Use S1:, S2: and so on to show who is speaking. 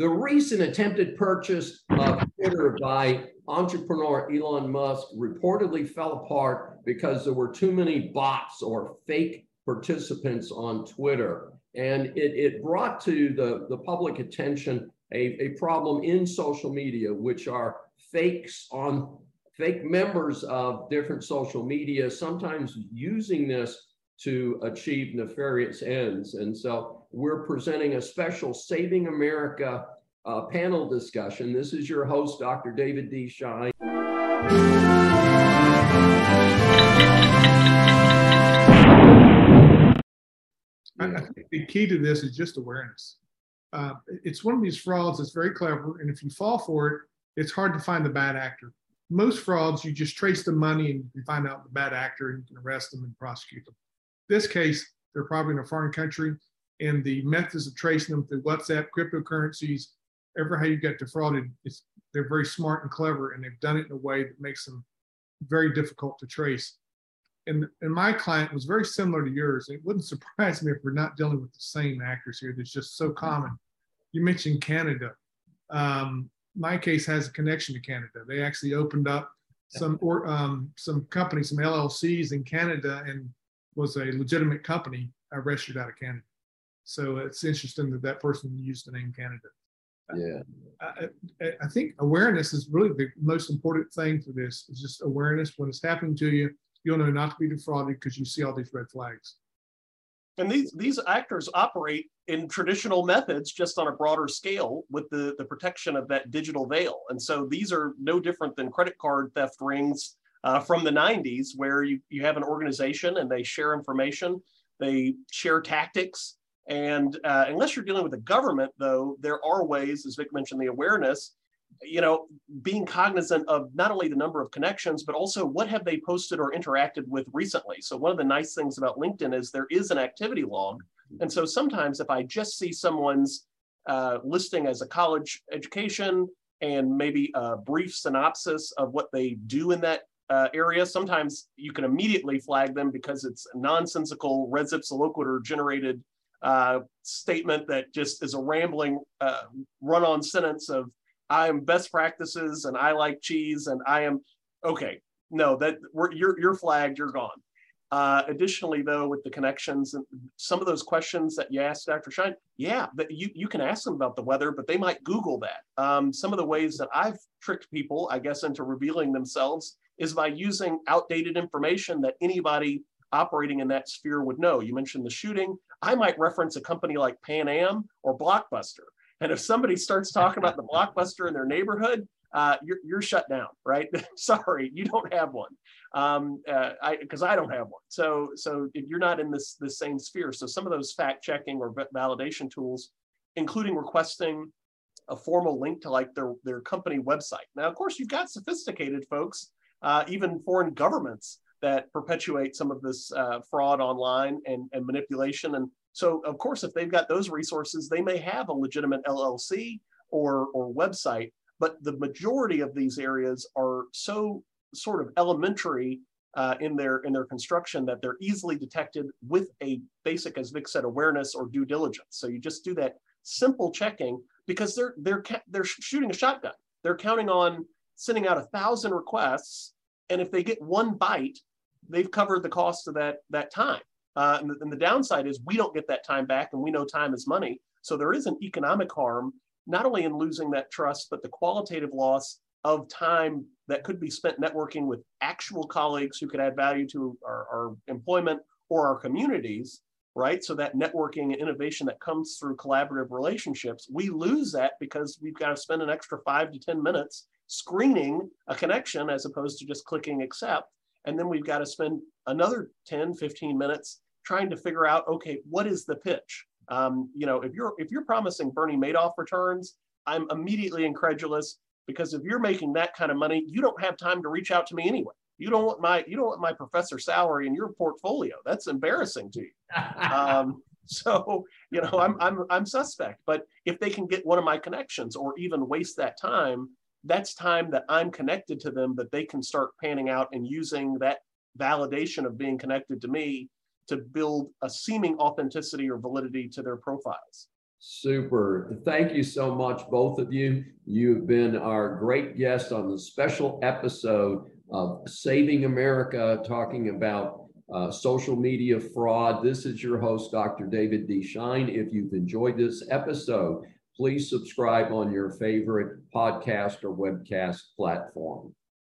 S1: The recent attempted purchase of Twitter by entrepreneur Elon Musk reportedly fell apart because there were too many bots or fake participants on Twitter. And it, it brought to the, the public attention a, a problem in social media, which are fakes on fake members of different social media, sometimes using this to achieve nefarious ends. And so we're presenting a special Saving America uh, panel discussion. This is your host, Dr. David D. Schein.
S2: I think the key to this is just awareness. Uh, it's one of these frauds that's very clever, and if you fall for it, it's hard to find the bad actor. Most frauds, you just trace the money and you find out the bad actor and you can arrest them and prosecute them. This case, they're probably in a foreign country, and the methods of tracing them through WhatsApp, cryptocurrencies, ever how you get defrauded, it's, they're very smart and clever, and they've done it in a way that makes them very difficult to trace. And, and my client was very similar to yours. It wouldn't surprise me if we're not dealing with the same actors here. That's just so common. You mentioned Canada. Um, my case has a connection to Canada. They actually opened up some or um, some companies, some LLCs in Canada, and was a legitimate company registered out of Canada. So it's interesting that that person used the name Canada.
S1: Yeah,
S2: I, I, think awareness is really the most important thing for this. Is just awareness when it's happening to you. You'll know not to be defrauded because you see all these red flags.
S3: And these these actors operate in traditional methods, just on a broader scale, with the the protection of that digital veil. And so these are no different than credit card theft rings uh, from the 90s, where you, you have an organization and they share information, they share tactics. And uh, unless you're dealing with the government, though, there are ways, as Vic mentioned, the awareness, you know, being cognizant of not only the number of connections, but also what have they posted or interacted with recently. So one of the nice things about LinkedIn is there is an activity log. And so sometimes if I just see someone's uh, listing as a college education and maybe a brief synopsis of what they do in that uh, area, sometimes you can immediately flag them because it's a nonsensical res ipsa loquitur generated uh, statement that just is a rambling uh, run on sentence of I am best practices and I like cheese and I am okay. No, that you're you're flagged. You're gone. Uh, additionally, though, with the connections and some of those questions that you asked Dr. Schein, yeah, that you, you can ask them about the weather, but they might Google that. Um, some of the ways that I've tricked people, I guess, into revealing themselves is by using outdated information that anybody operating in that sphere would know. You mentioned the shooting. I might reference a company like Pan Am or Blockbuster. And if somebody starts talking about the Blockbuster in their neighborhood, uh, you're, you're shut down, right? Sorry, you don't have one, um, uh, I because I don't have one. So so you're not in this this same sphere. So some of those fact checking or validation tools, including requesting a formal link to like their their company website. Now, of course, you've got sophisticated folks uh, even foreign governments that perpetuate some of this uh, fraud online and, and manipulation. And so, of course, if they've got those resources, they may have a legitimate LLC or, or website, but the majority of these areas are so sort of elementary uh, in their in their construction that they're easily detected with a basic, as Vic said, awareness or due diligence. So you just do that simple checking because they're they're they're shooting a shotgun. They're counting on sending out a thousand requests, and if they get one bite, they've covered the cost of that that time. Uh, and, the, and the downside is we don't get that time back, and we know time is money. So there is an economic harm, not only in losing that trust, but the qualitative loss of time that could be spent networking with actual colleagues who could add value to our, our employment or our communities right? So that networking and innovation that comes through collaborative relationships, we lose that because we've got to spend an extra five to 10 minutes screening a connection as opposed to just clicking accept. And then we've got to spend another 10, 15 minutes trying to figure out, okay, what is the pitch? Um, you know, if you're if you're promising Bernie Madoff returns, I'm immediately incredulous because if you're making that kind of money, you don't have time to reach out to me anyway. You don't want my you don't want my professor salary in your portfolio. That's embarrassing to you. Um, so you know, I'm I'm I'm suspect. But if they can get one of my connections or even waste that time, that's time that I'm connected to them that they can start panning out and using that validation of being connected to me to build a seeming authenticity or validity to their profiles.
S1: Super. Thank you so much, both of you. You've been our great guest on the special episode of Saving America, talking about uh, social media fraud. This is your host, Dr. David D. Schein. If you've enjoyed this episode, please subscribe on your favorite podcast or webcast platform.